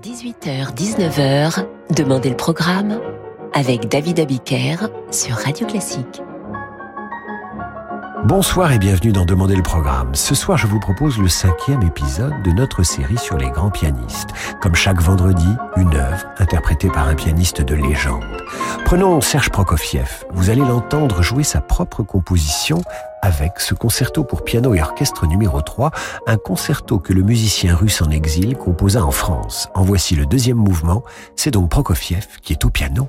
18h-19h, Demandez le programme avec David Abiker sur Radio Classique. Bonsoir et bienvenue dans Demander le programme. Ce soir, je vous propose le cinquième épisode de notre série sur les grands pianistes. Comme chaque vendredi, une œuvre interprétée par un pianiste de légende. Prenons Serge Prokofiev. Vous allez l'entendre jouer sa propre composition avec ce concerto pour piano et orchestre numéro 3, un concerto que le musicien russe en exil composa en France. En voici le deuxième mouvement. C'est donc Prokofiev qui est au piano.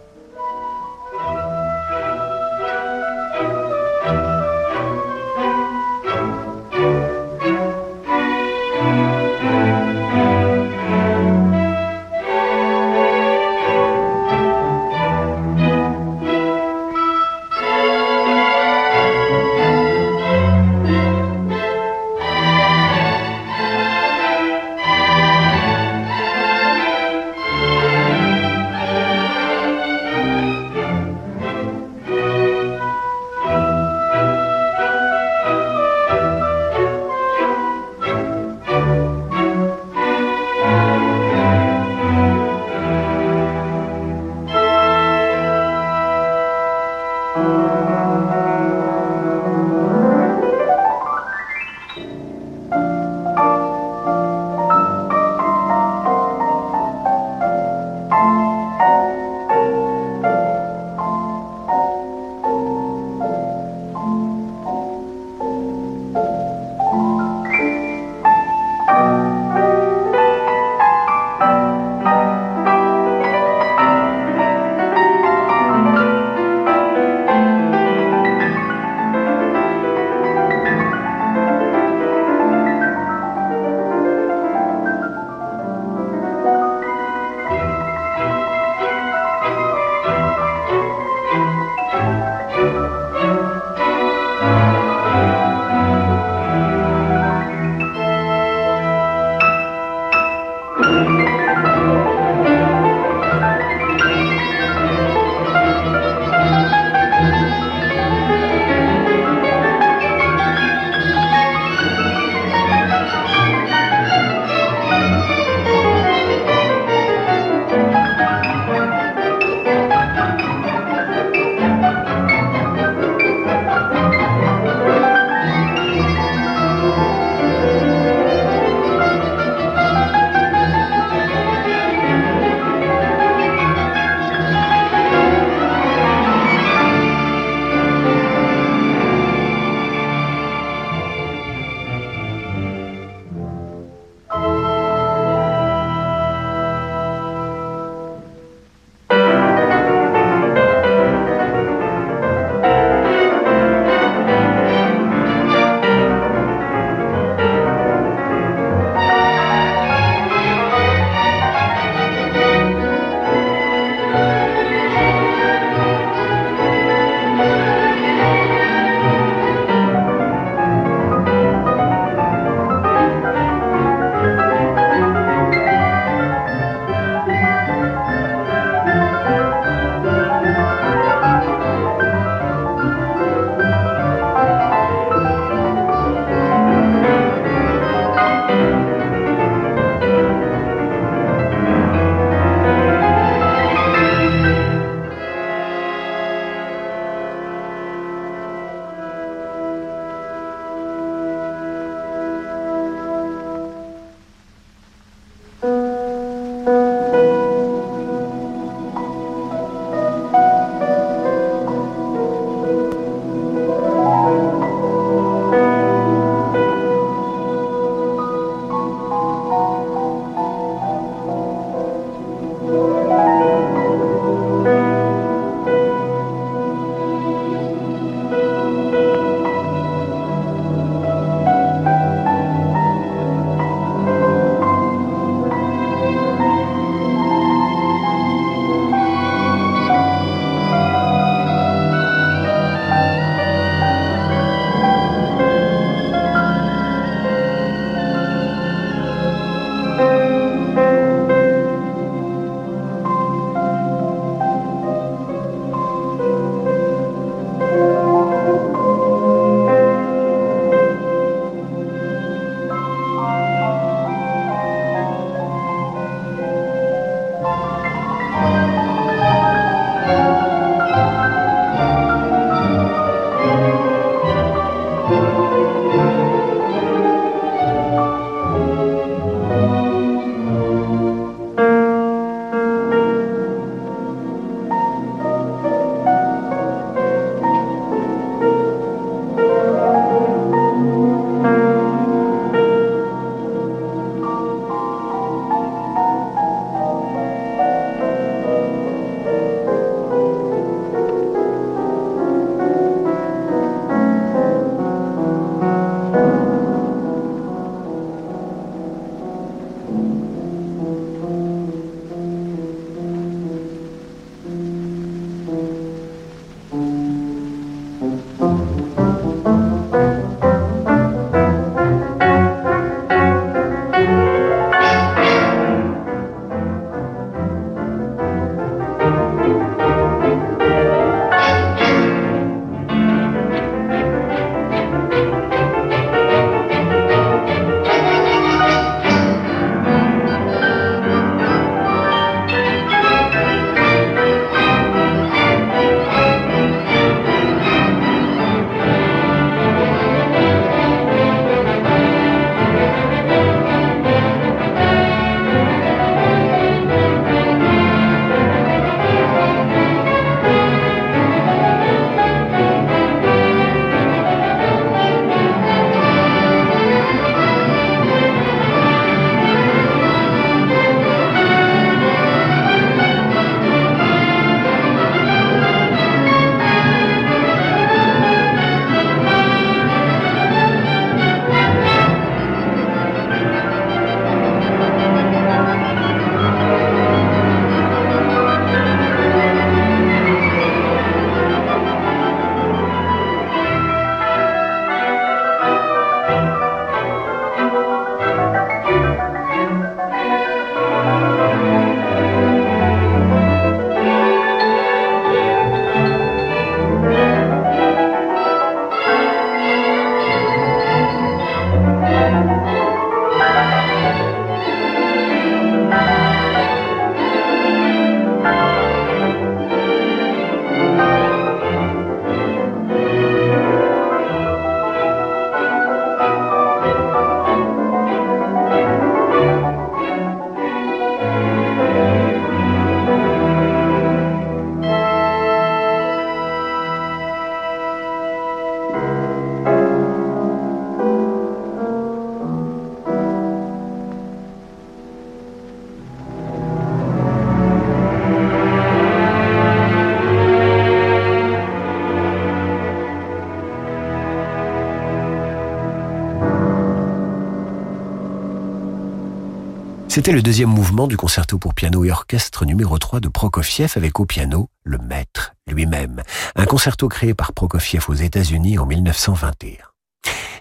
C'était le deuxième mouvement du concerto pour piano et orchestre numéro 3 de Prokofiev avec au piano le maître lui-même. Un concerto créé par Prokofiev aux États-Unis en 1921.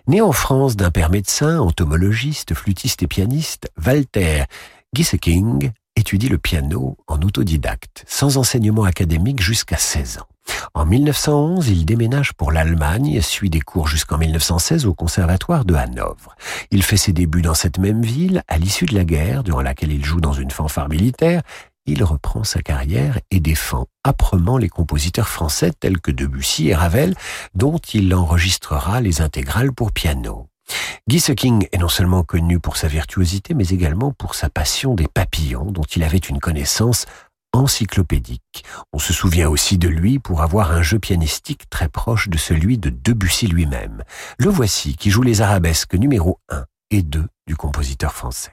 Né en France d'un père médecin, entomologiste, flûtiste et pianiste, Walter Gieseking étudie le piano en autodidacte, sans enseignement académique jusqu'à 16 ans. En 1911, il déménage pour l'Allemagne, suit des cours jusqu'en 1916 au conservatoire de Hanovre. Il fait ses débuts dans cette même ville à l'issue de la guerre, durant laquelle il joue dans une fanfare militaire. Il reprend sa carrière et défend âprement les compositeurs français tels que Debussy et Ravel, dont il enregistrera les intégrales pour piano. Guy est non seulement connu pour sa virtuosité, mais également pour sa passion des papillons, dont il avait une connaissance encyclopédique. On se souvient aussi de lui pour avoir un jeu pianistique très proche de celui de Debussy lui-même. Le voici qui joue les arabesques numéro 1 et 2 du compositeur français.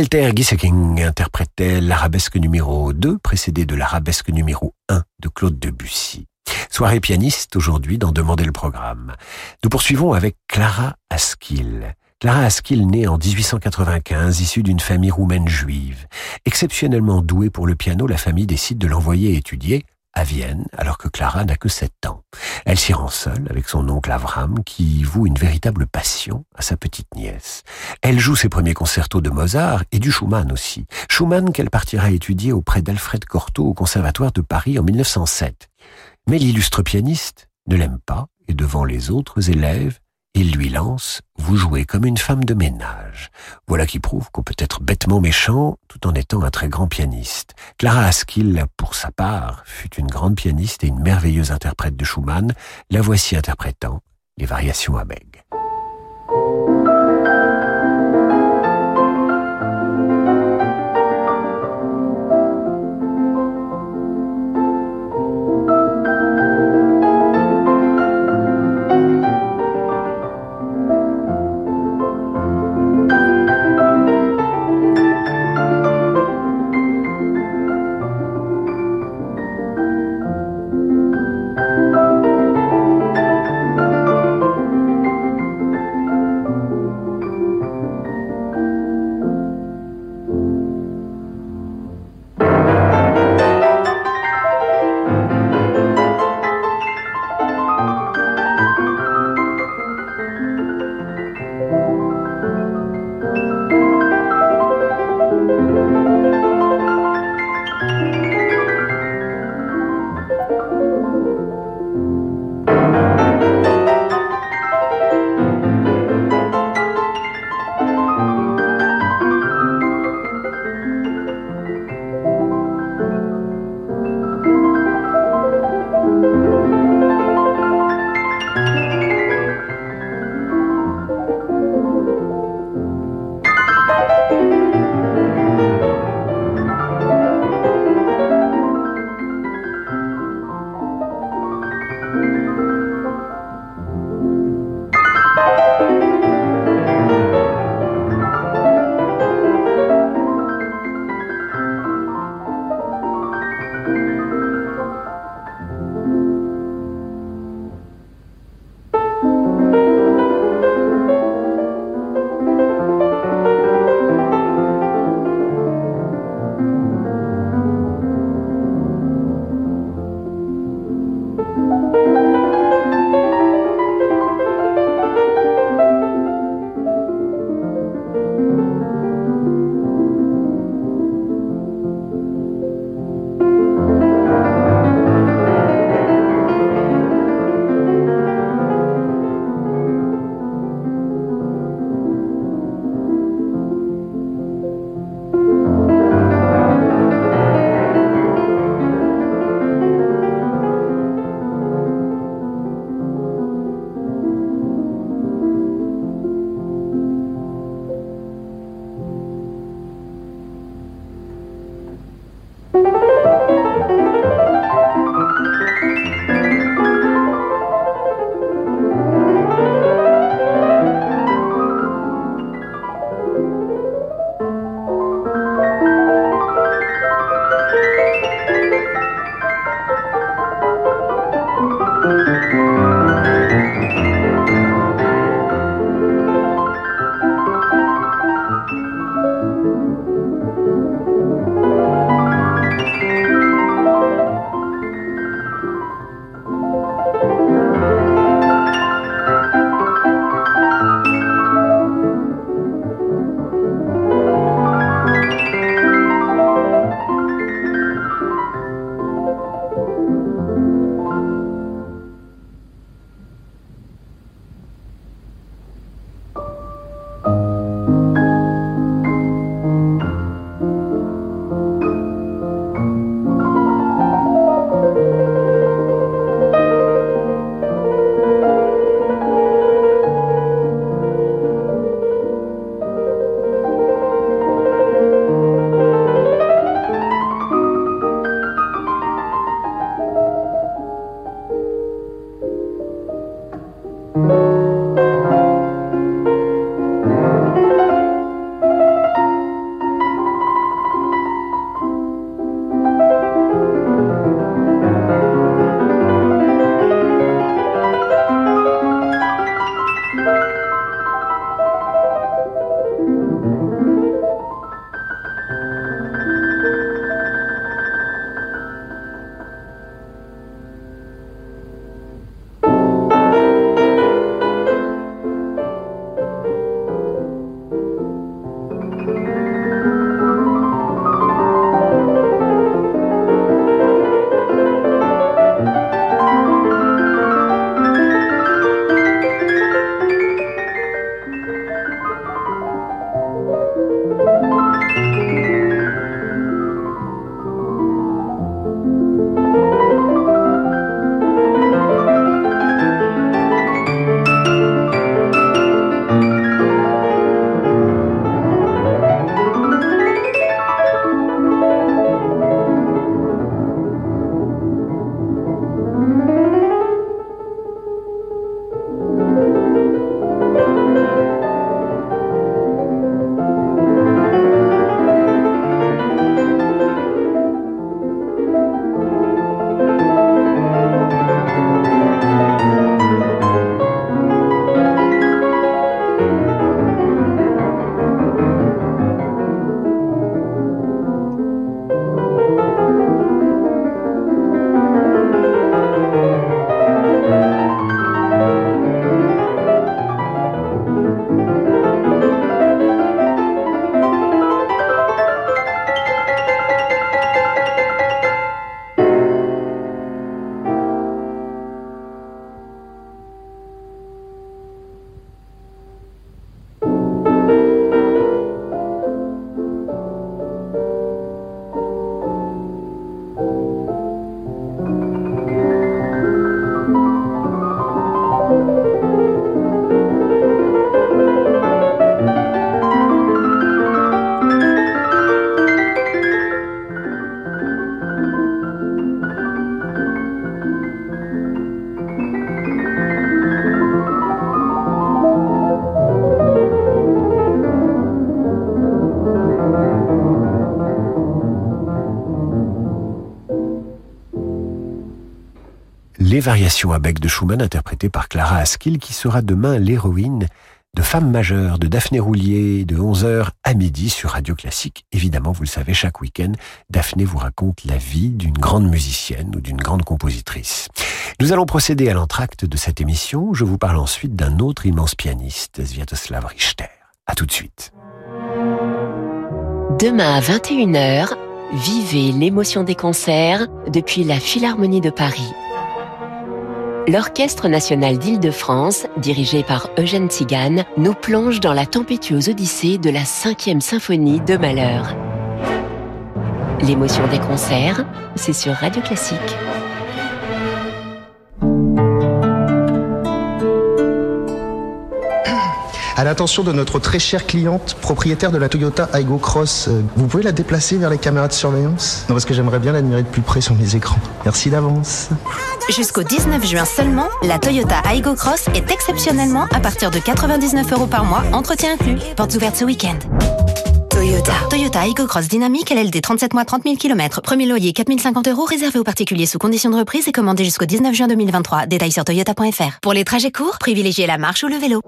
Walter Gieseking interprétait l'arabesque numéro 2, précédé de l'arabesque numéro 1 de Claude Debussy. Soirée pianiste aujourd'hui dans Demander le programme. Nous poursuivons avec Clara Askill. Clara Askill née en 1895, issue d'une famille roumaine juive. Exceptionnellement douée pour le piano, la famille décide de l'envoyer étudier à Vienne, alors que Clara n'a que sept ans. Elle s'y rend seule avec son oncle Avram, qui voue une véritable passion à sa petite nièce. Elle joue ses premiers concertos de Mozart et du Schumann aussi. Schumann qu'elle partira étudier auprès d'Alfred Cortot au Conservatoire de Paris en 1907. Mais l'illustre pianiste ne l'aime pas et devant les autres élèves, il lui lance ⁇ Vous jouez comme une femme de ménage ⁇ Voilà qui prouve qu'on peut être bêtement méchant tout en étant un très grand pianiste. Clara Askill, pour sa part, fut une grande pianiste et une merveilleuse interprète de Schumann. La voici interprétant les variations à Beg. Les variations à bec de Schumann interprétées par Clara Askill qui sera demain l'héroïne de Femmes majeures de Daphné Roulier de 11h à midi sur Radio Classique. Évidemment, vous le savez, chaque week-end, Daphné vous raconte la vie d'une grande musicienne ou d'une grande compositrice. Nous allons procéder à l'entracte de cette émission. Je vous parle ensuite d'un autre immense pianiste, Sviatoslav Richter. À tout de suite. Demain à 21h, vivez l'émotion des concerts depuis la Philharmonie de Paris. L'Orchestre national d'Île-de-France, dirigé par Eugène Tzigan, nous plonge dans la tempétueuse odyssée de la cinquième symphonie de Malheur. L'émotion des concerts, c'est sur Radio Classique. À l'attention de notre très chère cliente, propriétaire de la Toyota Aygo Cross, euh, vous pouvez la déplacer vers les caméras de surveillance? Non, parce que j'aimerais bien l'admirer de plus près sur mes écrans. Merci d'avance. Jusqu'au 19 juin seulement, la Toyota Aygo Cross est exceptionnellement à partir de 99 euros par mois, entretien inclus. Portes ouvertes ce week-end. Toyota. Toyota Aygo Cross Dynamique LLD 37 mois 30 000 km. Premier loyer 4050 euros réservé aux particuliers sous conditions de reprise et commandé jusqu'au 19 juin 2023. Détails sur toyota.fr. Pour les trajets courts, privilégiez la marche ou le vélo.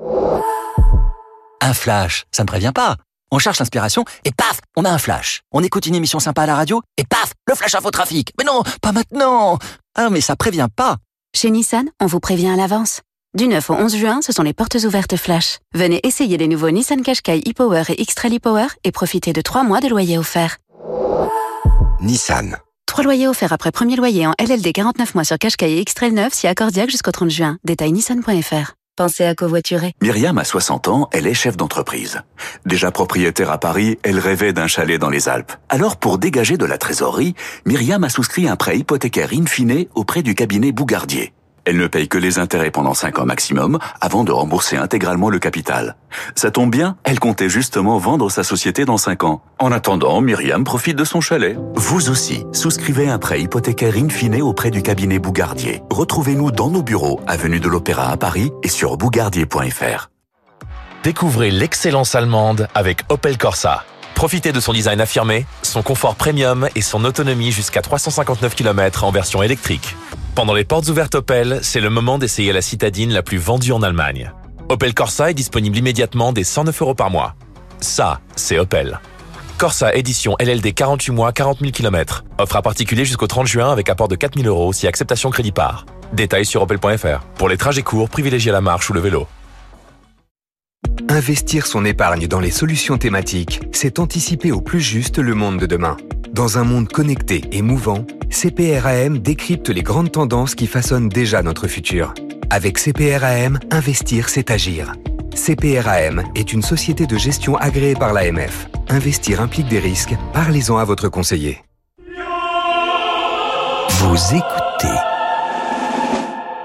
Un flash, ça ne prévient pas. On cherche l'inspiration et paf, on a un flash. On écoute une émission sympa à la radio et paf, le flash info trafic. Mais non, pas maintenant. Ah, mais ça prévient pas. Chez Nissan, on vous prévient à l'avance. Du 9 au 11 juin, ce sont les portes ouvertes flash. Venez essayer les nouveaux Nissan Qashqai e-Power et X-Trail e-Power et profitez de 3 mois de loyer offert. Nissan. 3 loyers offerts après premier loyer en LLD 49 mois sur Qashqai et X-Trail 9 si accordiaque jusqu'au 30 juin. Détail nissan.fr. Pensez à covoiturer. Myriam a 60 ans, elle est chef d'entreprise. Déjà propriétaire à Paris, elle rêvait d'un chalet dans les Alpes. Alors pour dégager de la trésorerie, Myriam a souscrit un prêt hypothécaire in fine auprès du cabinet Bougardier. Elle ne paye que les intérêts pendant 5 ans maximum avant de rembourser intégralement le capital. Ça tombe bien, elle comptait justement vendre sa société dans 5 ans. En attendant, Myriam profite de son chalet. Vous aussi, souscrivez un prêt hypothécaire in fine auprès du cabinet Bougardier. Retrouvez-nous dans nos bureaux, avenue de l'Opéra à Paris et sur bougardier.fr. Découvrez l'excellence allemande avec Opel Corsa. Profitez de son design affirmé, son confort premium et son autonomie jusqu'à 359 km en version électrique. Pendant les portes ouvertes Opel, c'est le moment d'essayer la citadine la plus vendue en Allemagne. Opel Corsa est disponible immédiatement dès 109 euros par mois. Ça, c'est Opel. Corsa édition LLD 48 mois 40 000 km. Offre à particulier jusqu'au 30 juin avec apport de 4 000 euros si acceptation crédit part. Détails sur opel.fr. Pour les trajets courts, privilégiez la marche ou le vélo. Investir son épargne dans les solutions thématiques, c'est anticiper au plus juste le monde de demain. Dans un monde connecté et mouvant, CPRAM décrypte les grandes tendances qui façonnent déjà notre futur. Avec CPRAM, investir, c'est agir. CPRAM est une société de gestion agréée par l'AMF. Investir implique des risques. Parlez-en à votre conseiller. Vous écoutez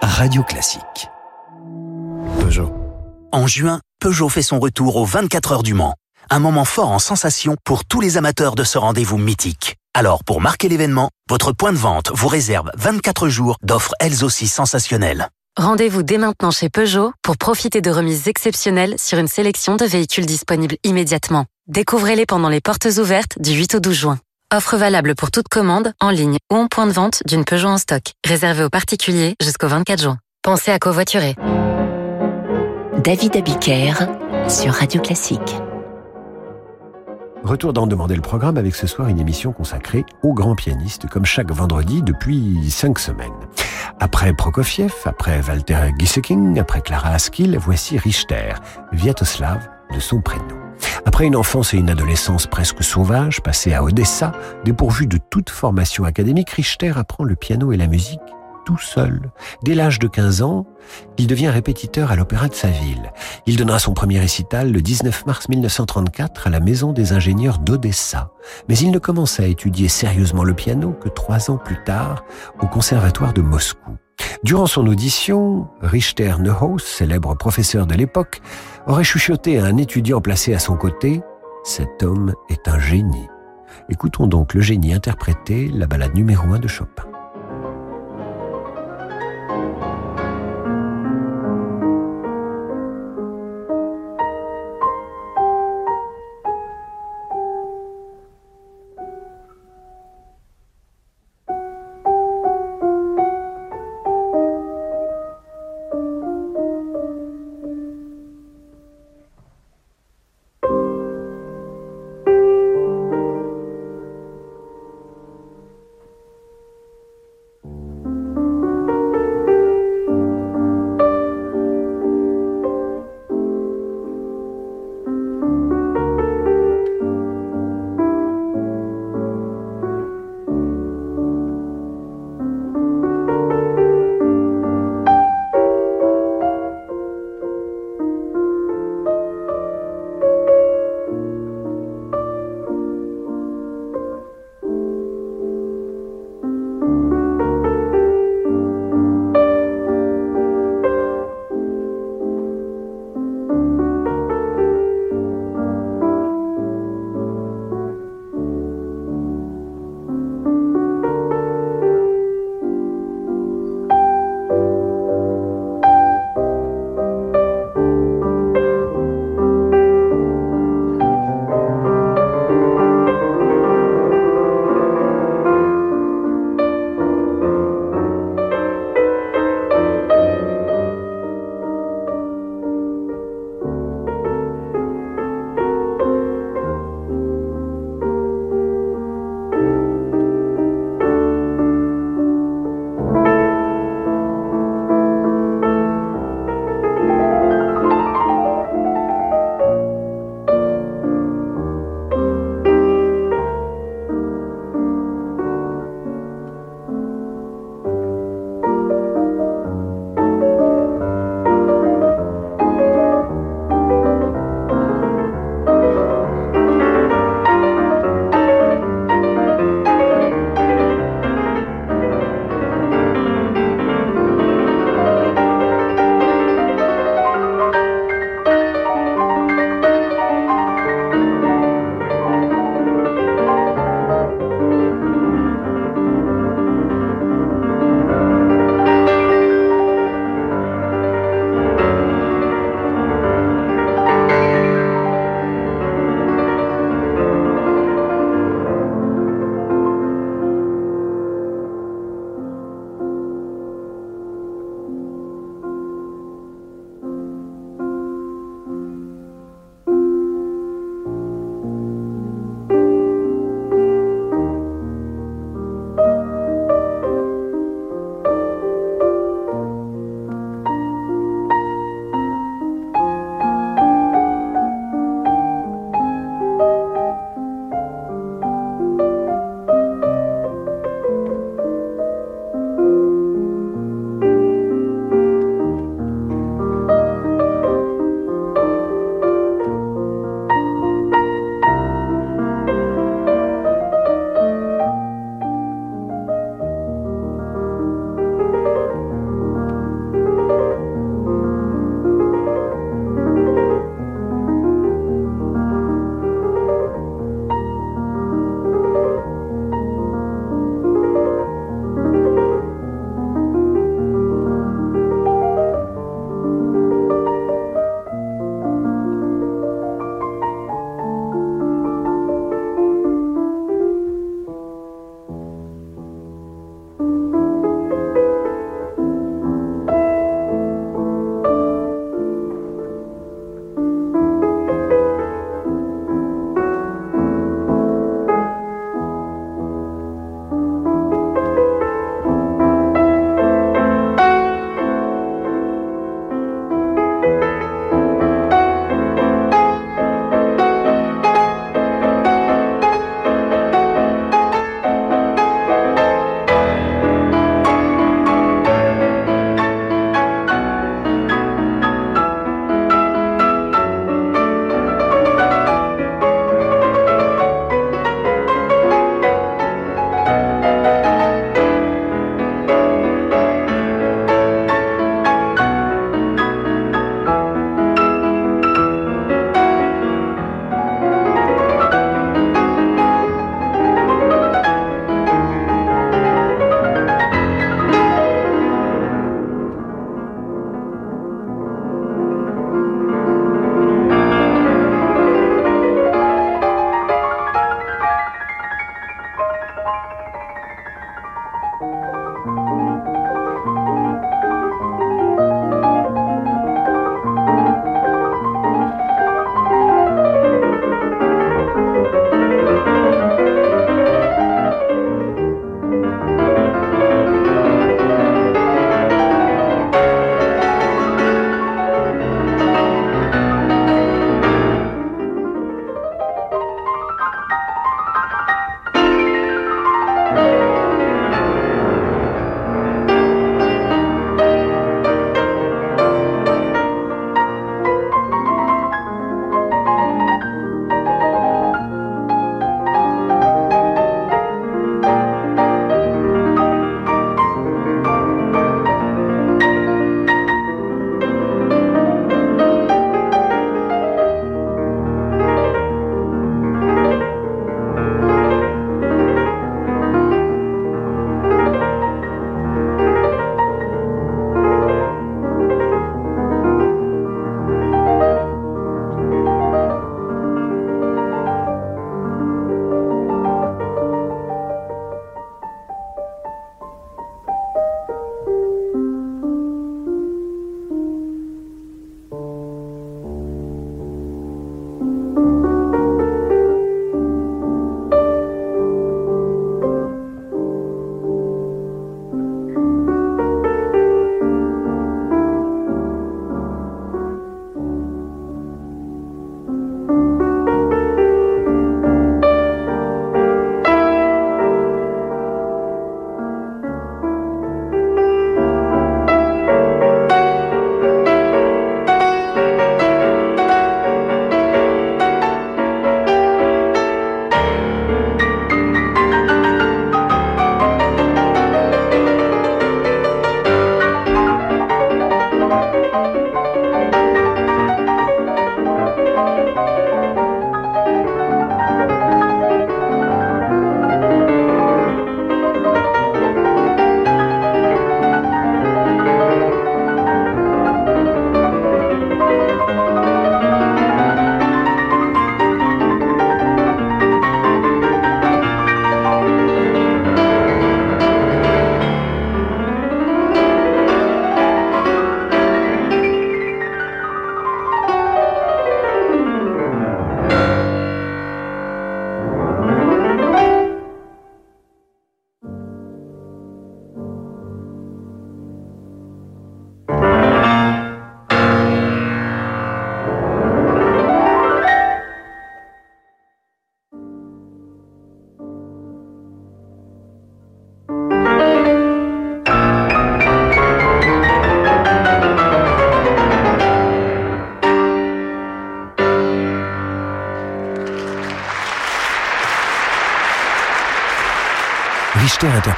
Radio Classique. Peugeot. En juin, Peugeot fait son retour aux 24 heures du Mans. Un moment fort en sensation pour tous les amateurs de ce rendez-vous mythique. Alors, pour marquer l'événement, votre point de vente vous réserve 24 jours d'offres elles aussi sensationnelles. Rendez-vous dès maintenant chez Peugeot pour profiter de remises exceptionnelles sur une sélection de véhicules disponibles immédiatement. Découvrez-les pendant les portes ouvertes du 8 au 12 juin. Offre valable pour toute commande, en ligne ou en point de vente d'une Peugeot en stock. Réservé aux particuliers jusqu'au 24 juin. Pensez à covoiturer. David Abiker sur Radio Classique. Retour d'en demander le programme avec ce soir une émission consacrée aux grands pianistes, comme chaque vendredi depuis cinq semaines. Après Prokofiev, après Walter Gieseking, après Clara Askill, voici Richter, Viatoslav de son prénom. Après une enfance et une adolescence presque sauvages, passées à Odessa, dépourvues de toute formation académique, Richter apprend le piano et la musique tout seul. Dès l'âge de 15 ans, il devient répétiteur à l'opéra de sa ville. Il donnera son premier récital le 19 mars 1934 à la Maison des ingénieurs d'Odessa. Mais il ne commence à étudier sérieusement le piano que trois ans plus tard au Conservatoire de Moscou. Durant son audition, Richter Neuhaus, célèbre professeur de l'époque, aurait chuchoté à un étudiant placé à son côté « Cet homme est un génie ». Écoutons donc le génie interpréter la ballade numéro 1 de Chopin. Richter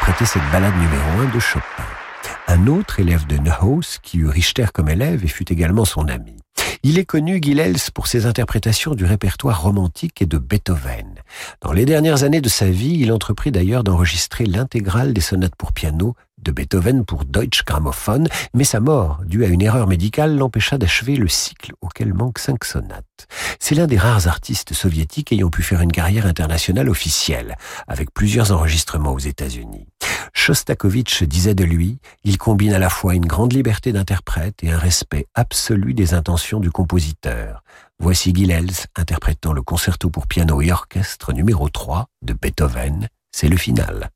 interprétait cette balade numéro un de Chopin. Un autre élève de Neuhaus, qui eut Richter comme élève et fut également son ami. Il est connu, Gilels, pour ses interprétations du répertoire romantique et de Beethoven. Dans les dernières années de sa vie, il entreprit d'ailleurs d'enregistrer l'intégrale des sonates pour piano de Beethoven pour Deutsche Grammophon, mais sa mort, due à une erreur médicale, l'empêcha d'achever le cycle auquel manquent cinq sonates. C'est l'un des rares artistes soviétiques ayant pu faire une carrière internationale officielle, avec plusieurs enregistrements aux États-Unis. Shostakovich disait de lui, il combine à la fois une grande liberté d'interprète et un respect absolu des intentions du compositeur. Voici Gilels interprétant le concerto pour piano et orchestre numéro 3 de Beethoven. C'est le final.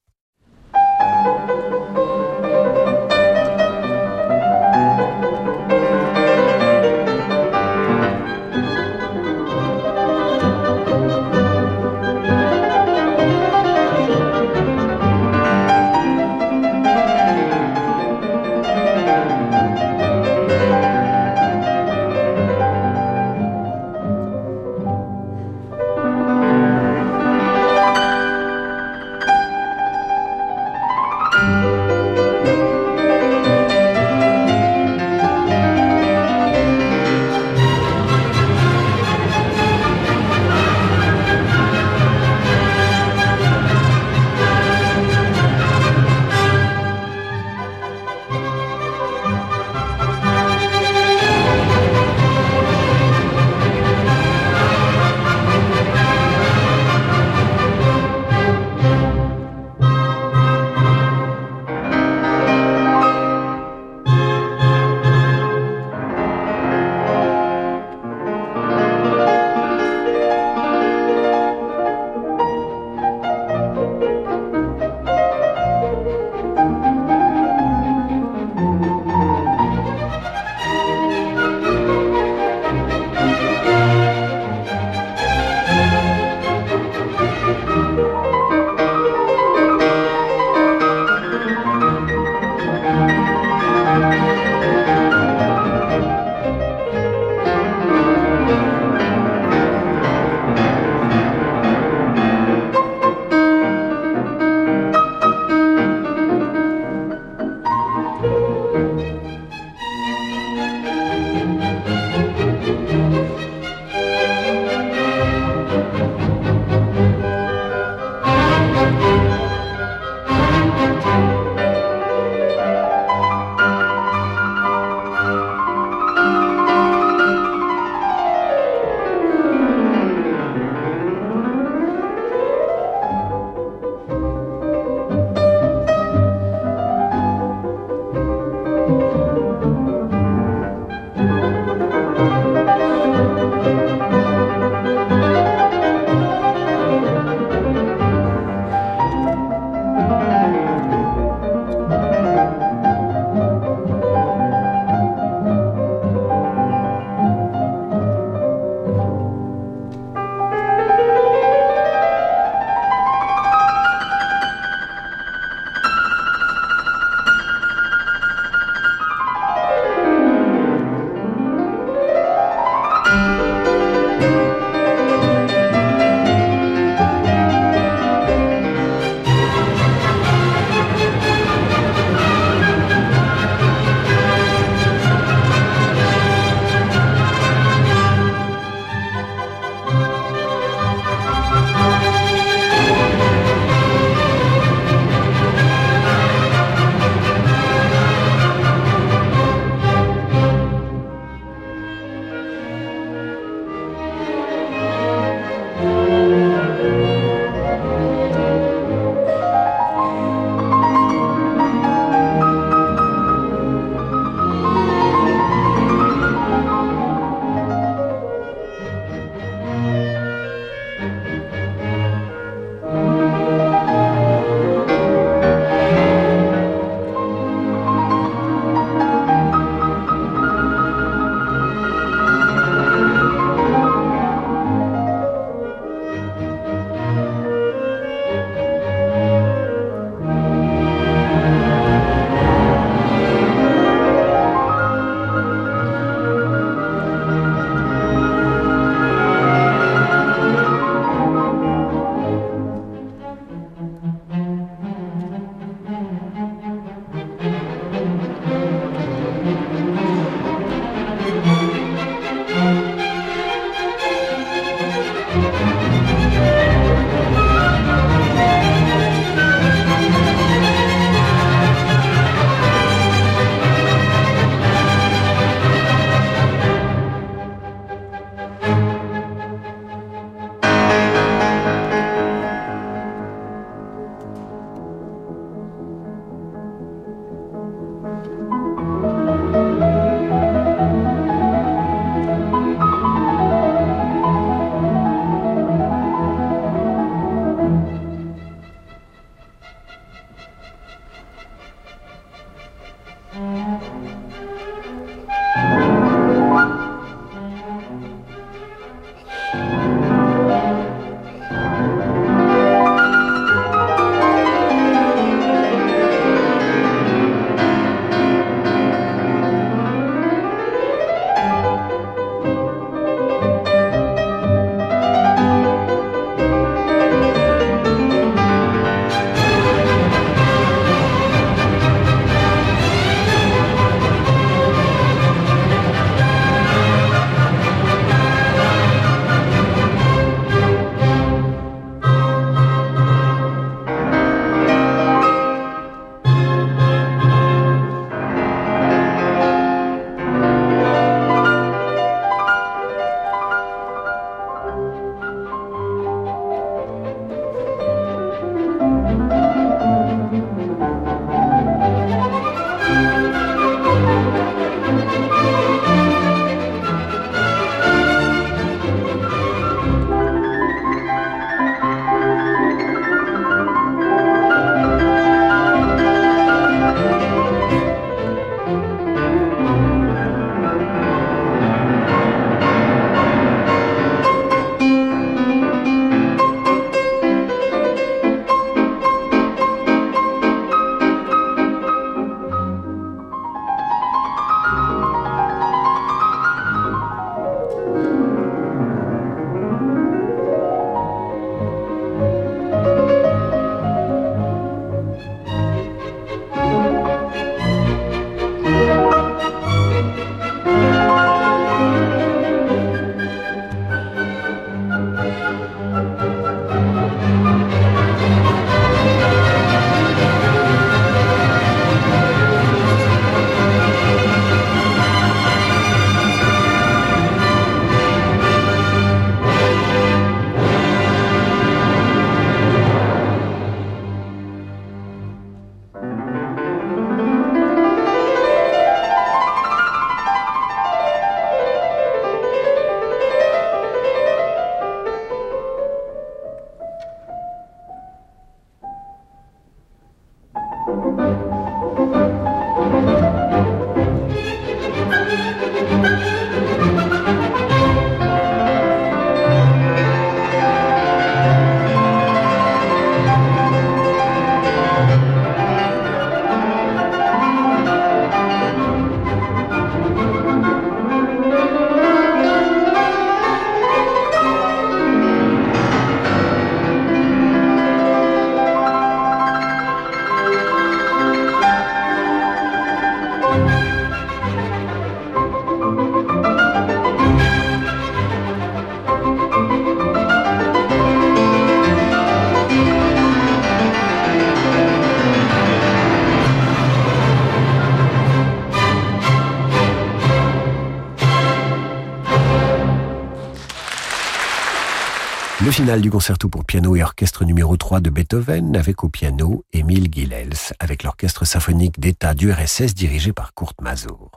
Finale du concerto pour piano et orchestre numéro 3 de Beethoven avec au piano Émile Gilels avec l'orchestre symphonique d'État du RSS dirigé par Kurt Mazur.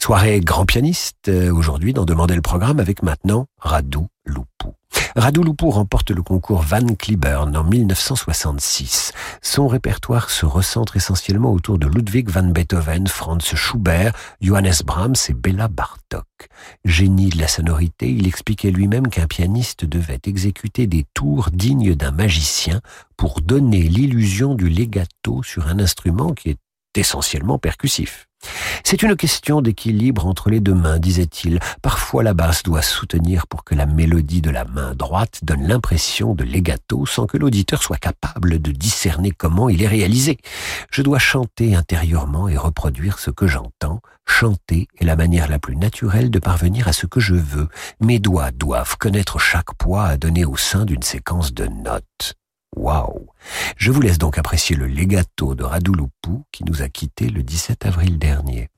Soirée grand pianiste euh, aujourd'hui dans Demander le programme avec maintenant Radu Loupou. Radu Loupou remporte le concours Van Cliburn en 1966. Son répertoire se recentre essentiellement autour de Ludwig van Beethoven, Franz Schubert, Johannes Brahms et Bella Bartok. Génie de la sonorité, il expliquait lui-même qu'un pianiste devait exécuter des tours dignes d'un magicien pour donner l'illusion du legato sur un instrument qui est essentiellement percussif. C'est une question d'équilibre entre les deux mains, disait-il. Parfois la basse doit soutenir pour que la mélodie de la main droite donne l'impression de legato sans que l'auditeur soit capable de discerner comment il est réalisé. Je dois chanter intérieurement et reproduire ce que j'entends. Chanter est la manière la plus naturelle de parvenir à ce que je veux. Mes doigts doivent connaître chaque poids à donner au sein d'une séquence de notes. Waouh Je vous laisse donc apprécier le legato de Radouloupou qui nous a quittés le 17 avril dernier.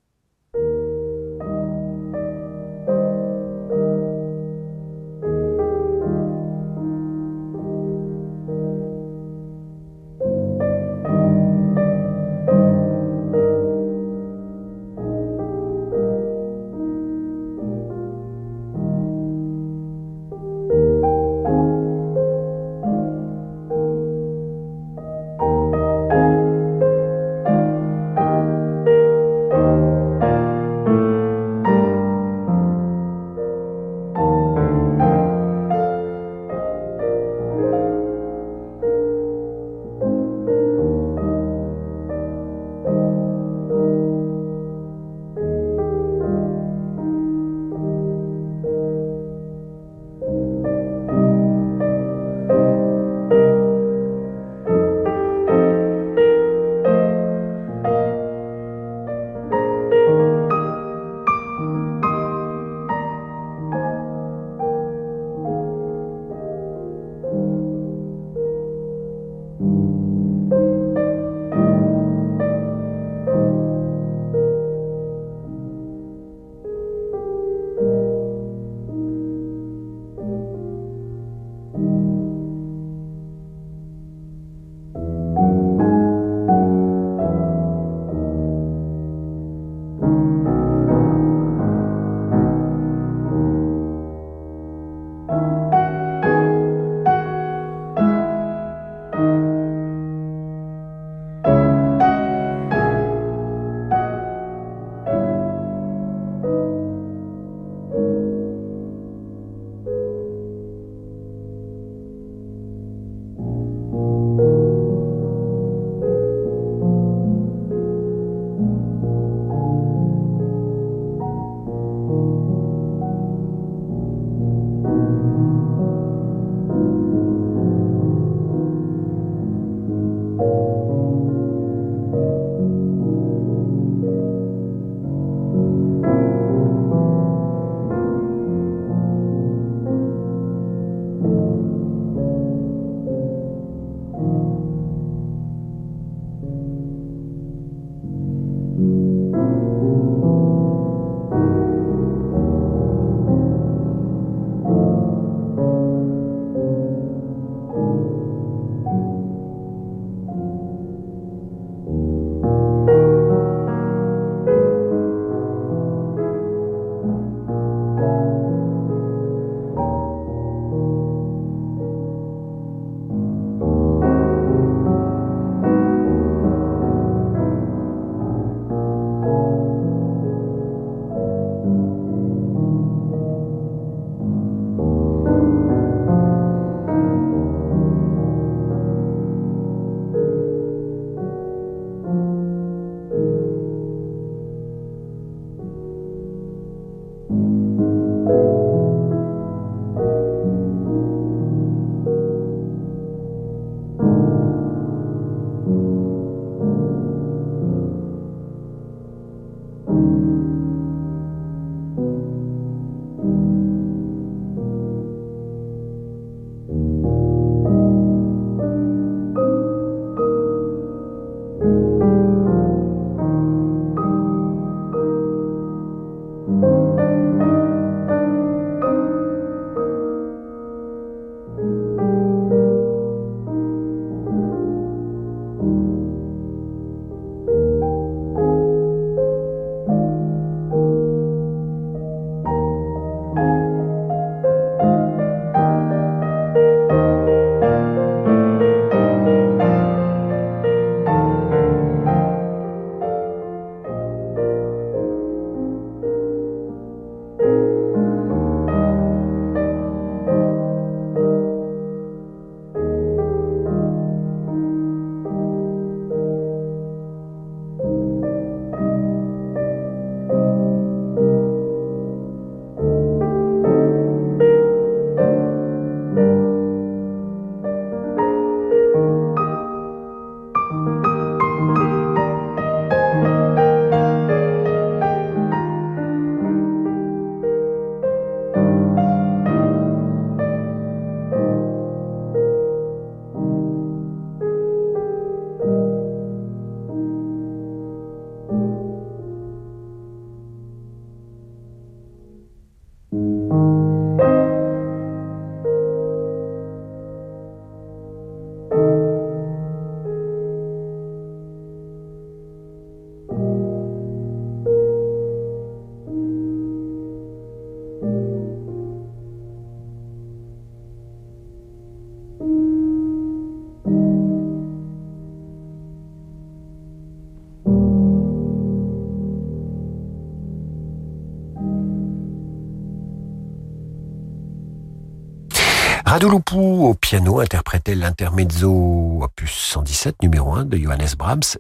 Radouloupou au piano interprétait l'intermezzo opus 117 numéro 1 de Johannes Brahms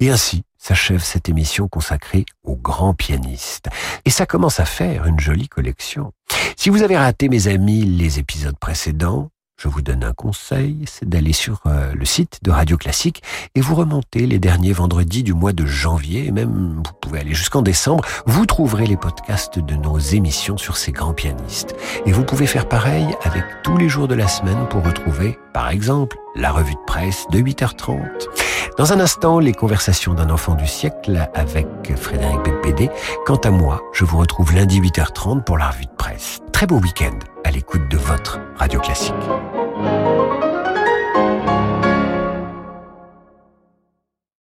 et ainsi s'achève cette émission consacrée aux grands pianistes. Et ça commence à faire une jolie collection. Si vous avez raté mes amis les épisodes précédents, je vous donne un conseil, c'est d'aller sur euh, le site de Radio Classique et vous remontez les derniers vendredis du mois de janvier, et même vous pouvez aller jusqu'en décembre, vous trouverez les podcasts de nos émissions sur ces grands pianistes. Et vous pouvez faire pareil avec tous les jours de la semaine pour retrouver, par exemple, la revue de presse de 8h30. Dans un instant, les conversations d'un enfant du siècle avec Frédéric Pépédé. Quant à moi, je vous retrouve lundi 8h30 pour la revue de presse. Très beau week-end à l'écoute de votre Radio Classique.